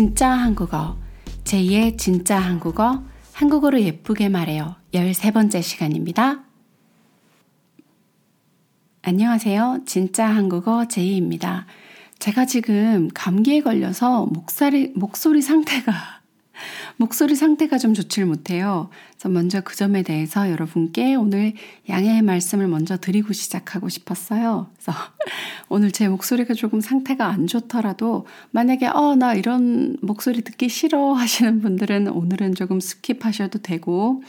진짜 한국어, 제2의 진짜 한국어, 한국어로 예쁘게 말해요. 13번째 시간입니다. 안녕하세요. 진짜 한국어 제이입니다. 제가 지금 감기에 걸려서 목소리, 목소리 상태가 목소리 상태가 좀 좋질 못해요. 그래서 먼저 그 점에 대해서 여러분께 오늘 양해의 말씀을 먼저 드리고 시작하고 싶었어요. 그래서 오늘 제 목소리가 조금 상태가 안 좋더라도 만약에 어, 나 이런 목소리 듣기 싫어 하시는 분들은 오늘은 조금 skip하셔도 되고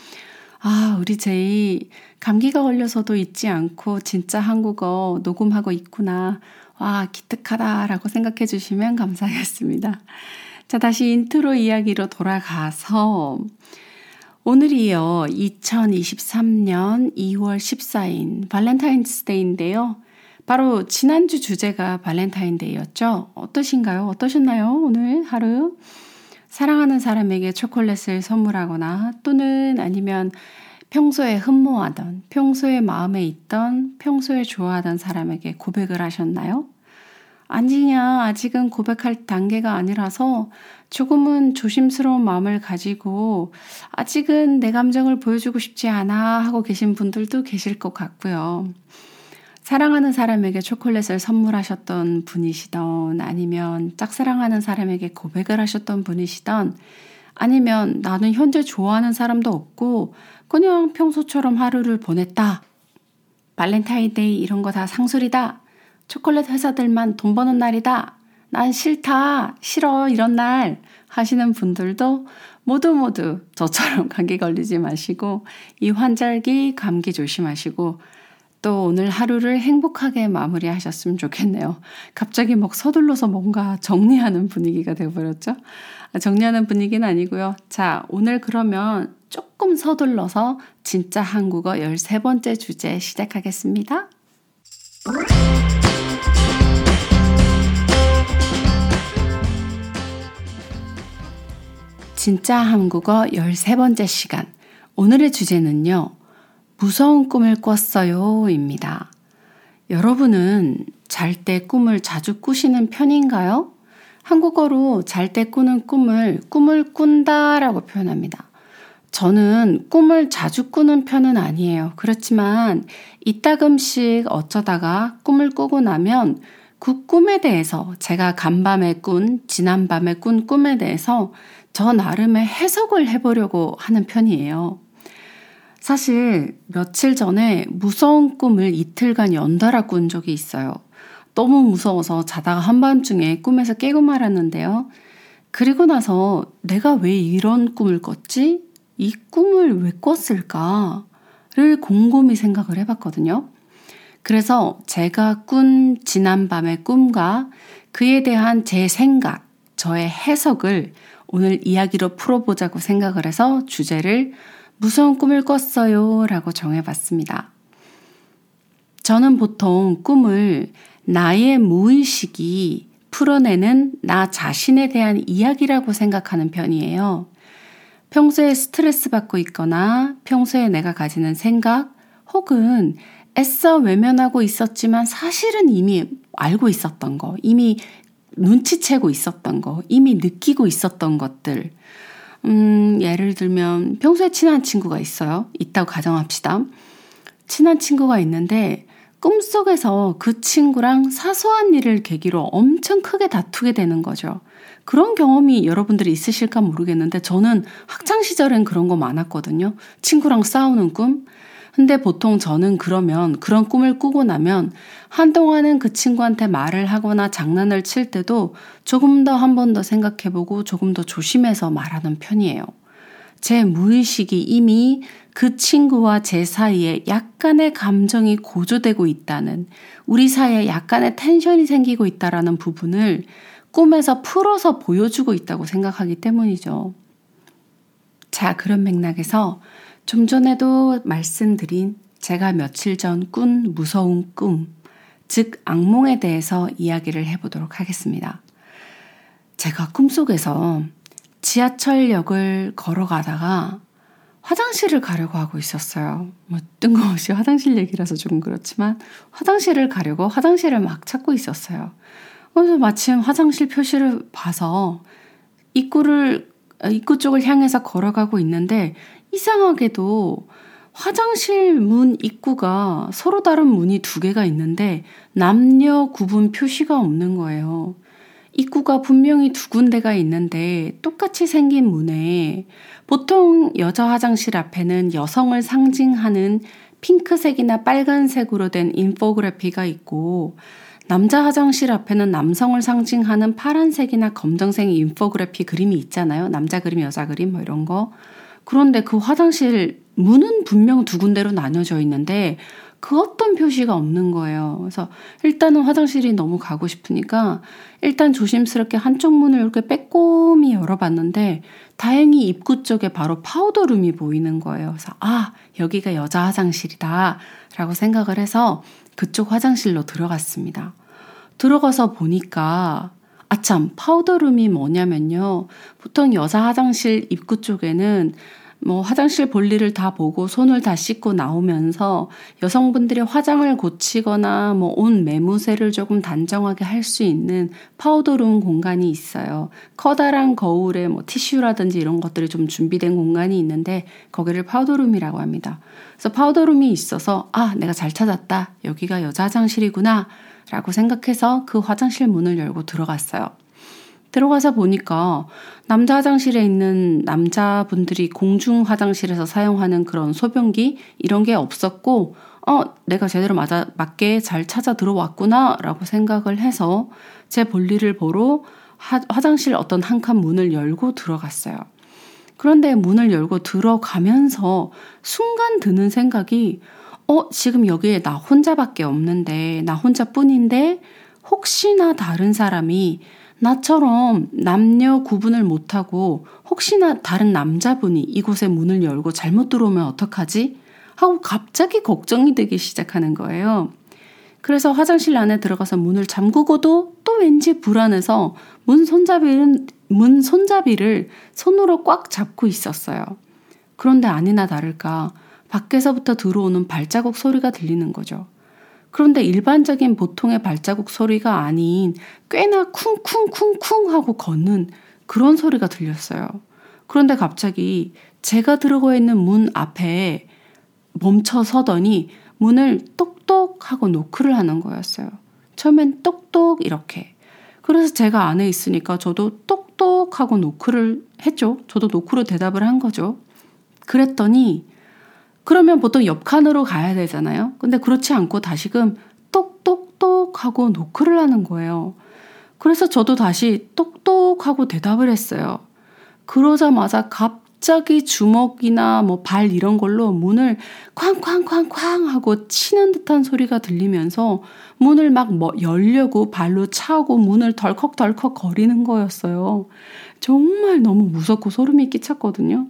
아, 우리 제이 감기가 걸려서도 잊지 않고 진짜 한국어 녹음하고 있구나. 와, 기특하다라고 생각해 주시면 감사하겠습니다. 자, 다시 인트로 이야기로 돌아가서 오늘이요. 2023년 2월 14일 발렌타인스데이인데요. 바로 지난주 주제가 발렌타인데이였죠. 어떠신가요? 어떠셨나요? 오늘 하루 사랑하는 사람에게 초콜릿을 선물하거나 또는 아니면 평소에 흠모하던, 평소에 마음에 있던, 평소에 좋아하던 사람에게 고백을 하셨나요? 아니냐, 아직은 고백할 단계가 아니라서 조금은 조심스러운 마음을 가지고 아직은 내 감정을 보여주고 싶지 않아 하고 계신 분들도 계실 것 같고요. 사랑하는 사람에게 초콜릿을 선물하셨던 분이시던 아니면 짝사랑하는 사람에게 고백을 하셨던 분이시던 아니면 나는 현재 좋아하는 사람도 없고 그냥 평소처럼 하루를 보냈다. 발렌타인데이 이런 거 다 상술이다. 초콜릿 회사들만 돈 버는 날이다. 난 싫다. 싫어. 이런 날 하시는 분들도 모두 모두 저처럼 감기 걸리지 마시고 이 환절기 감기 조심하시고 또 오늘 하루를 행복하게 마무리하셨으면 좋겠네요. 갑자기 막 서둘러서 뭔가 정리하는 분위기가 되어버렸죠? 정리하는 분위기는 아니고요. 자, 오늘 그러면 조금 서둘러서 진짜 한국어 13번째 주제 시작하겠습니다. 진짜 한국어 13번째 시간. 오늘의 주제는요, 무서운 꿈을 꿨어요. 입니다. 여러분은 잘 때 꿈을 자주 꾸시는 편인가요? 한국어로 잘 때 꾸는 꿈을 꿈을 꾼다 라고 표현합니다. 저는 꿈을 자주 꾸는 편은 아니에요. 그렇지만 이따금씩 어쩌다가 꿈을 꾸고 나면 그 꿈에 대해서 제가 간밤에 꾼, 지난밤에 꾼 꿈에 대해서 저 나름의 해석을 해보려고 하는 편이에요. 사실 며칠 전에 무서운 꿈을 이틀간 연달아 꾼 적이 있어요. 너무 무서워서 자다가 한밤중에 꿈에서 깨고 말았는데요. 그리고 나서 내가 왜 이런 꿈을 꿨지? 이 꿈을 왜 꿨을까?를 곰곰이 생각을 해봤거든요. 그래서 제가 꾼 지난밤의 꿈과 그에 대한 제 생각, 저의 해석을 오늘 이야기로 풀어보자고 생각을 해서 주제를 무서운 꿈을 꿨어요 라고 정해봤습니다. 저는 보통 꿈을 나의 무의식이 풀어내는 나 자신에 대한 이야기라고 생각하는 편이에요. 평소에 스트레스 받고 있거나 평소에 내가 가지는 생각 혹은 애써 외면하고 있었지만 사실은 이미 알고 있었던 거, 이미 눈치채고 있었던 거, 이미 느끼고 있었던 것들. 음, 예를 들면 평소에 친한 친구가 있어요. 있다고 가정합시다. 친한 친구가 있는데 꿈속에서 그 친구랑 사소한 일을 계기로 엄청 크게 다투게 되는 거죠. 그런 경험이 여러분들이 있으실까 모르겠는데 저는 학창 시절엔 그런 거 많았거든요. 친구랑 싸우는 꿈. 근데 보통 저는 그러면 그런 꿈을 꾸고 나면 한동안은 그 친구한테 말을 하거나 장난을 칠 때도 조금 더 한 번 더 생각해보고 조금 더 조심해서 말하는 편이에요. 제 무의식이 이미 그 친구와 제 사이에 약간의 감정이 고조되고 있다는, 우리 사이에 약간의 텐션이 생기고 있다라는 부분을 꿈에서 풀어서 보여주고 있다고 생각하기 때문이죠. 자, 그런 맥락에서 좀 전에도 말씀드린 제가 며칠 전 꾼 무서운 꿈, 즉 악몽에 대해서 이야기를 해보도록 하겠습니다. 제가 꿈속에서 지하철역을 걸어가다가 화장실을 가려고 하고 있었어요. 뭐 뜬금없이 화장실 얘기라서 조금 그렇지만 화장실을 가려고 화장실을 막 찾고 있었어요. 그래서 마침 화장실 표시를 봐서 입구를 입구 쪽을 향해서 걸어가고 있는데 이상하게도 화장실 문 입구가 서로 다른 문이 두 개가 있는데 남녀 구분 표시가 없는 거예요. 입구가 분명히 두 군데가 있는데 똑같이 생긴 문에 보통 여자 화장실 앞에는 여성을 상징하는 핑크색이나 빨간색으로 된 인포그래피가 있고 남자 화장실 앞에는 남성을 상징하는 파란색이나 검정색 인포그래피 그림이 있잖아요. 남자 그림, 여자 그림 뭐 이런 거. 그런데 그 화장실 문은 분명 두 군데로 나뉘어져 있는데 그 어떤 표시가 없는 거예요. 그래서 일단은 화장실이 너무 가고 싶으니까 일단 조심스럽게 한쪽 문을 이렇게 빼꼼히 열어봤는데 다행히 입구 쪽에 바로 powder room이 보이는 거예요. 그래서 아, 여기가 여자 화장실이다. 라고 생각을 해서 그쪽 화장실로 들어갔습니다. 들어가서 보니까 아참, powder room이 뭐냐면요. 보통 여자 화장실 입구 쪽에는 뭐 화장실 볼일을 다 보고 손을 다 씻고 나오면서 여성분들이 화장을 고치거나 뭐 옷 매무새를 조금 단정하게 할 수 있는 powder room 공간이 있어요. 커다란 거울에 뭐 티슈라든지 이런 것들이 좀 준비된 공간이 있는데 거기를 powder room이라고 합니다. 그래서 powder room이 있어서 아, 내가 잘 찾았다. 여기가 여자 화장실이구나. 라고 생각해서 그 화장실 문을 열고 들어갔어요. 들어가서 보니까 남자 화장실에 있는 남자분들이 공중 화장실에서 사용하는 그런 소변기 이런 게 없었고 어 내가 제대로 맞아 맞게 잘 찾아 들어왔구나 라고 생각을 해서 제 볼일을 보러 하, 화장실 어떤 한 칸 문을 열고 들어갔어요. 그런데 문을 열고 들어가면서 순간 드는 생각이 어 지금 여기에 나 혼자밖에 없는데 나 혼자뿐인데 혹시나 다른 사람이 나처럼 남녀 구분을 못하고 혹시나 다른 남자분이 이곳에 문을 열고 잘못 들어오면 어떡하지? 하고 갑자기 걱정이 되기 시작하는 거예요. 그래서 화장실 안에 들어가서 문을 잠그고도 또 왠지 불안해서 문 손잡이는 문 손잡이를 손으로 꽉 잡고 있었어요. 그런데 아니나 다를까 밖에서부터 들어오는 발자국 소리가 들리는 거죠. 그런데 일반적인 보통의 발자국 소리가 아닌 꽤나 쿵쿵쿵쿵 하고 걷는 그런 소리가 들렸어요. 그런데 갑자기 제가 들어가 있는 문 앞에 멈춰 서더니 문을 똑똑 하고 노크를 하는 거였어요. 처음엔 똑똑 이렇게. 그래서 제가 안에 있으니까 저도 똑똑 하고 노크를 했죠. 저도 노크로 대답을 한 거죠. 그랬더니 그러면 보통 옆 칸으로 가야 되잖아요. 근데 그렇지 않고 다시금 똑똑똑 하고 노크를 하는 거예요. 그래서 저도 다시 똑똑 하고 대답을 했어요. 그러자마자 갑자기 주먹이나 뭐 발 이런 걸로 문을 쾅쾅쾅쾅 하고 치는 듯한 소리가 들리면서 문을 막 뭐 열려고 발로 차고 문을 덜컥덜컥 거리는 거였어요. 정말 너무 무섭고 소름이 끼쳤거든요.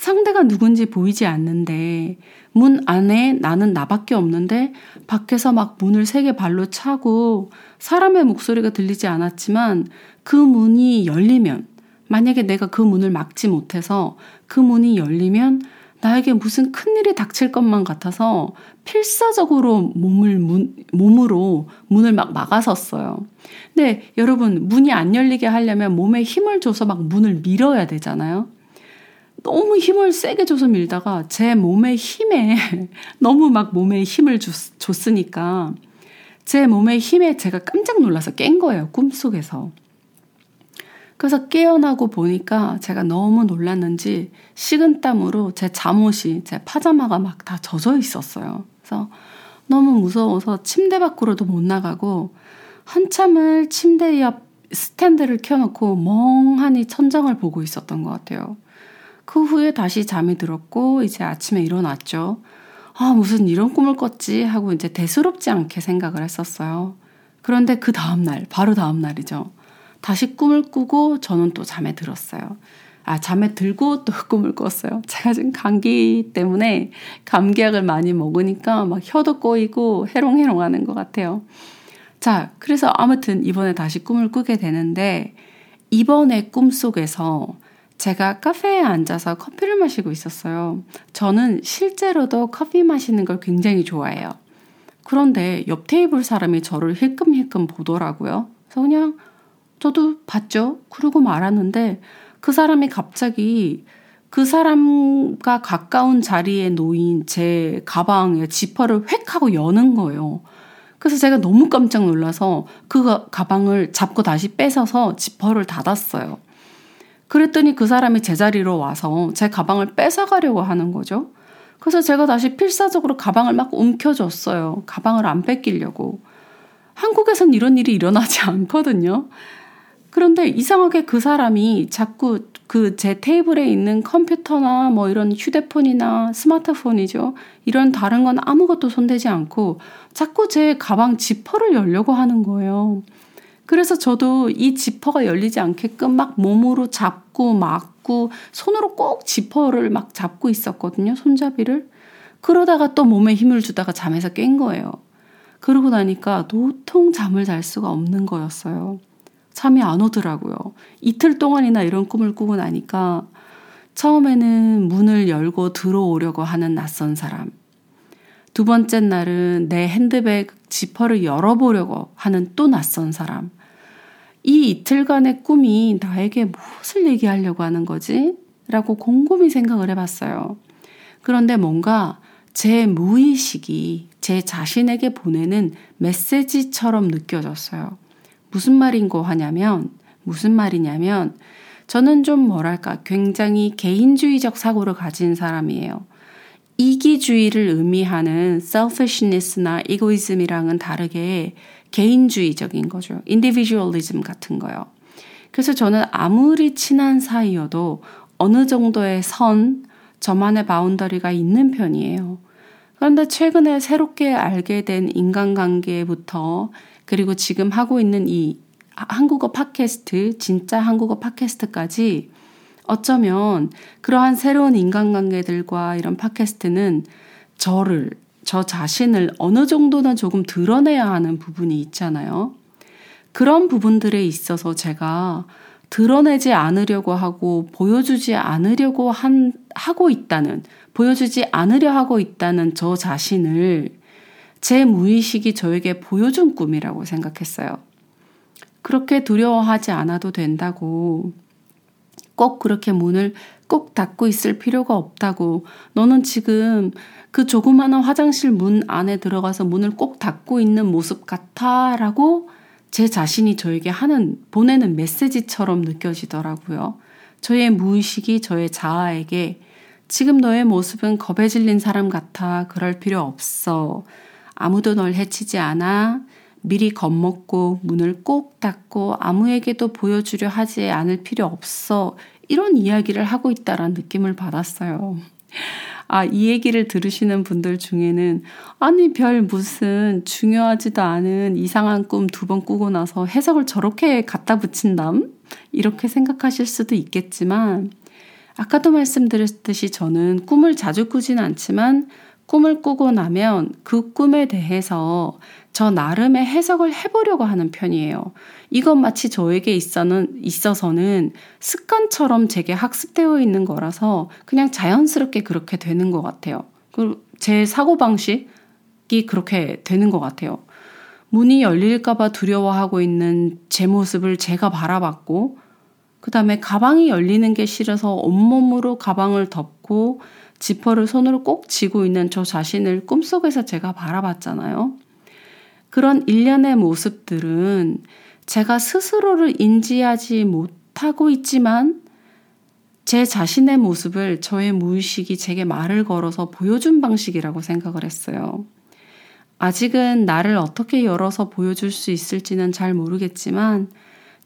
상대가 누군지 보이지 않는데 문 안에 나는 나밖에 없는데 밖에서 막 문을 세개 발로 차고 사람의 목소리가 들리지 않았지만 그 문이 열리면 만약에 내가 그 문을 막지 못해서 그 문이 열리면 나에게 무슨 큰일이 닥칠 것만 같아서 필사적으로 몸을 문, 몸으로 문을 막 막아섰어요. 근데 여러분, 문이 안 열리게 하려면 몸에 힘을 줘서 막 문을 밀어야 되잖아요. 너무 힘을 세게 줘서 밀다가 제 몸의 힘에 너무 막 몸에 힘을 줬, 줬으니까 제 몸의 힘에 제가 깜짝 놀라서 깬 거예요. 꿈속에서. 그래서 깨어나고 보니까 제가 너무 놀랐는지 식은땀으로 제 잠옷이 제 파자마가 막 다 젖어 있었어요. 그래서 너무 무서워서 침대 밖으로도 못 나가고 한참을 침대 옆 스탠드를 켜놓고 멍하니 천장을 보고 있었던 것 같아요. 그 후에 다시 잠이 들었고 이제 아침에 일어났죠. 아, 무슨 이런 꿈을 꿨지 하고 이제 대수롭지 않게 생각을 했었어요. 그런데 그 다음날, 바로 다음날이죠. 다시 꿈을 꾸고 저는 또 잠에 들었어요. 아, 잠에 들고 또 꿈을 꿨어요. 제가 지금 감기 때문에 감기약을 많이 먹으니까 막 혀도 꼬이고 해롱해롱 하는 것 같아요. 자, 그래서 아무튼 이번에 다시 꿈을 꾸게 되는데, 이번에 꿈 속에서 제가 카페에 앉아서 커피를 마시고 있었어요. 저는 실제로도 커피 마시는 걸 굉장히 좋아해요. 그런데 옆 테이블 사람이 저를 힐끔힐끔 보더라고요. 그래서 그냥 저도 봤죠. 그러고 말았는데 그 사람이 갑자기 그 사람과 가까운 자리에 놓인 제 가방에 지퍼를 획 하고 여는 거예요. 그래서 제가 너무 깜짝 놀라서 그 가방을 잡고 다시 뺏어서 지퍼를 닫았어요. 그랬더니 그 사람이 제자리로 와서 제 가방을 뺏어가려고 하는 거죠. 그래서 제가 다시 필사적으로 가방을 막 움켜줬어요. 가방을 안 뺏기려고. 한국에선 이런 일이 일어나지 않거든요. 그런데 이상하게 그 사람이 자꾸 그 제 테이블에 있는 컴퓨터나 뭐 이런 휴대폰이나 스마트폰이죠. 이런 다른 건 아무것도 손대지 않고 자꾸 제 가방 지퍼를 열려고 하는 거예요. 그래서 저도 이 지퍼가 열리지 않게끔 막 몸으로 잡고 막고 손으로 꼭 지퍼를 막 잡고 있었거든요. 손잡이를. 그러다가 또 몸에 힘을 주다가 잠에서 깬 거예요. 그러고 나니까 도통 잠을 잘 수가 없는 거였어요. 잠이 안 오더라고요. 이틀 동안이나 이런 꿈을 꾸고 나니까 처음에는 문을 열고 들어오려고 하는 낯선 사람. 두 번째 날은 내 핸드백 지퍼를 열어보려고 하는 또 낯선 사람. 이 이틀간의 꿈이 나에게 무엇을 얘기하려고 하는 거지? 라고 곰곰이 생각을 해봤어요. 그런데 뭔가 제 무의식이 제 자신에게 보내는 메시지처럼 느껴졌어요. 무슨 말인고 하냐면, 무슨 말이냐면, 저는 좀 뭐랄까, 굉장히 개인주의적 사고를 가진 사람이에요. 이기주의를 의미하는 selfishness나 egoism이랑은 다르게 개인주의적인 거죠. individualism 같은 거요. 그래서 저는 아무리 친한 사이여도 어느 정도의 선, 저만의 바운더리가 있는 편이에요. 그런데 최근에 새롭게 알게 된 인간관계부터 그리고 지금 하고 있는 이 한국어 팟캐스트, 진짜 한국어 팟캐스트까지 어쩌면 그러한 새로운 인간관계들과 이런 팟캐스트는 저를, 저 자신을 어느 정도는 조금 드러내야 하는 부분이 있잖아요. 그런 부분들에 있어서 제가 드러내지 않으려고 하고 보여주지 않으려고 한, 하고 있다는, 보여주지 않으려 하고 있다는 저 자신을 제 무의식이 저에게 보여준 꿈이라고 생각했어요. 그렇게 두려워하지 않아도 된다고. 꼭 그렇게 문을 꼭 닫고 있을 필요가 없다고. 너는 지금 그 조그마한 화장실 문 안에 들어가서 문을 꼭 닫고 있는 모습 같아. 라고 제 자신이 저에게 하는, 보내는 메시지처럼 느껴지더라고요. 저의 무의식이 저의 자아에게 지금 너의 모습은 겁에 질린 사람 같아. 그럴 필요 없어. 아무도 널 해치지 않아. 미리 겁먹고 문을 꼭 닫고 아무에게도 보여주려 하지 않을 필요 없어. 이런 이야기를 하고 있다라는 느낌을 받았어요. 아, 이 얘기를 들으시는 분들 중에는 아니, 별 무슨 중요하지도 않은 이상한 꿈 두 번 꾸고 나서 해석을 저렇게 갖다 붙인담? 이렇게 생각하실 수도 있겠지만, 아까도 말씀드렸듯이 저는 꿈을 자주 꾸진 않지만 꿈을 꾸고 나면 그 꿈에 대해서 저 나름의 해석을 해보려고 하는 편이에요. 이건 마치 저에게 있어는, 있어서는 습관처럼 제게 학습되어 있는 거라서 그냥 자연스럽게 그렇게 되는 것 같아요. 제 사고방식이 그렇게 되는 것 같아요. 문이 열릴까봐 두려워하고 있는 제 모습을 제가 바라봤고, 그 다음에 가방이 열리는 게 싫어서 온몸으로 가방을 덮고 지퍼를 손으로 꼭 쥐고 있는 저 자신을 꿈속에서 제가 바라봤잖아요. 그런 일련의 모습들은 제가 스스로를 인지하지 못하고 있지만 제 자신의 모습을 저의 무의식이 제게 말을 걸어서 보여준 방식이라고 생각을 했어요. 아직은 나를 어떻게 열어서 보여줄 수 있을지는 잘 모르겠지만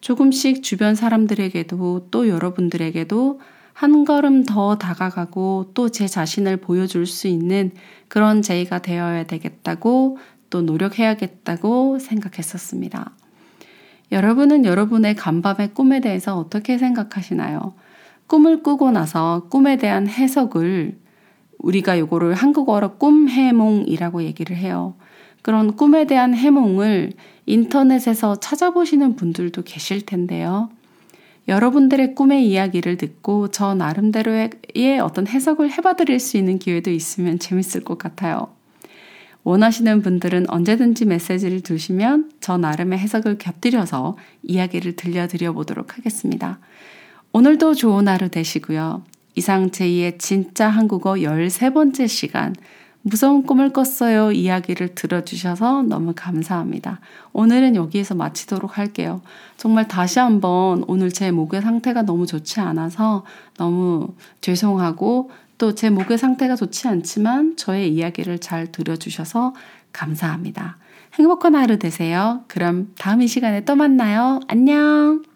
조금씩 주변 사람들에게도 또 여러분들에게도 한 걸음 더 다가가고 또 제 자신을 보여줄 수 있는 그런 제이가 되어야 되겠다고 또 노력해야겠다고 생각했었습니다. 여러분은 여러분의 간밤의 꿈에 대해서 어떻게 생각하시나요? 꿈을 꾸고 나서 꿈에 대한 해석을 우리가 요거를 한국어로 꿈 해몽이라고 얘기를 해요. 그런 꿈에 대한 해몽을 인터넷에서 찾아보시는 분들도 계실 텐데요. 여러분들의 꿈의 이야기를 듣고 저 나름대로의 어떤 해석을 해봐 드릴 수 있는 기회도 있으면 재밌을 것 같아요. 원하시는 분들은 언제든지 메시지를 두시면 저 나름의 해석을 곁들여서 이야기를 들려드려 보도록 하겠습니다. 오늘도 좋은 하루 되시고요. 이상 제2의 진짜 한국어 13번째 시간 무서운 꿈을 꿨어요 이야기를 들어주셔서 너무 감사합니다. 오늘은 여기에서 마치도록 할게요. 정말 다시 한번 오늘 제 목의 상태가 너무 좋지 않아서 너무 죄송하고 또 제 목의 상태가 좋지 않지만 저의 이야기를 잘 들어주셔서 감사합니다. 행복한 하루 되세요. 그럼 다음 이 시간에 또 만나요. 안녕!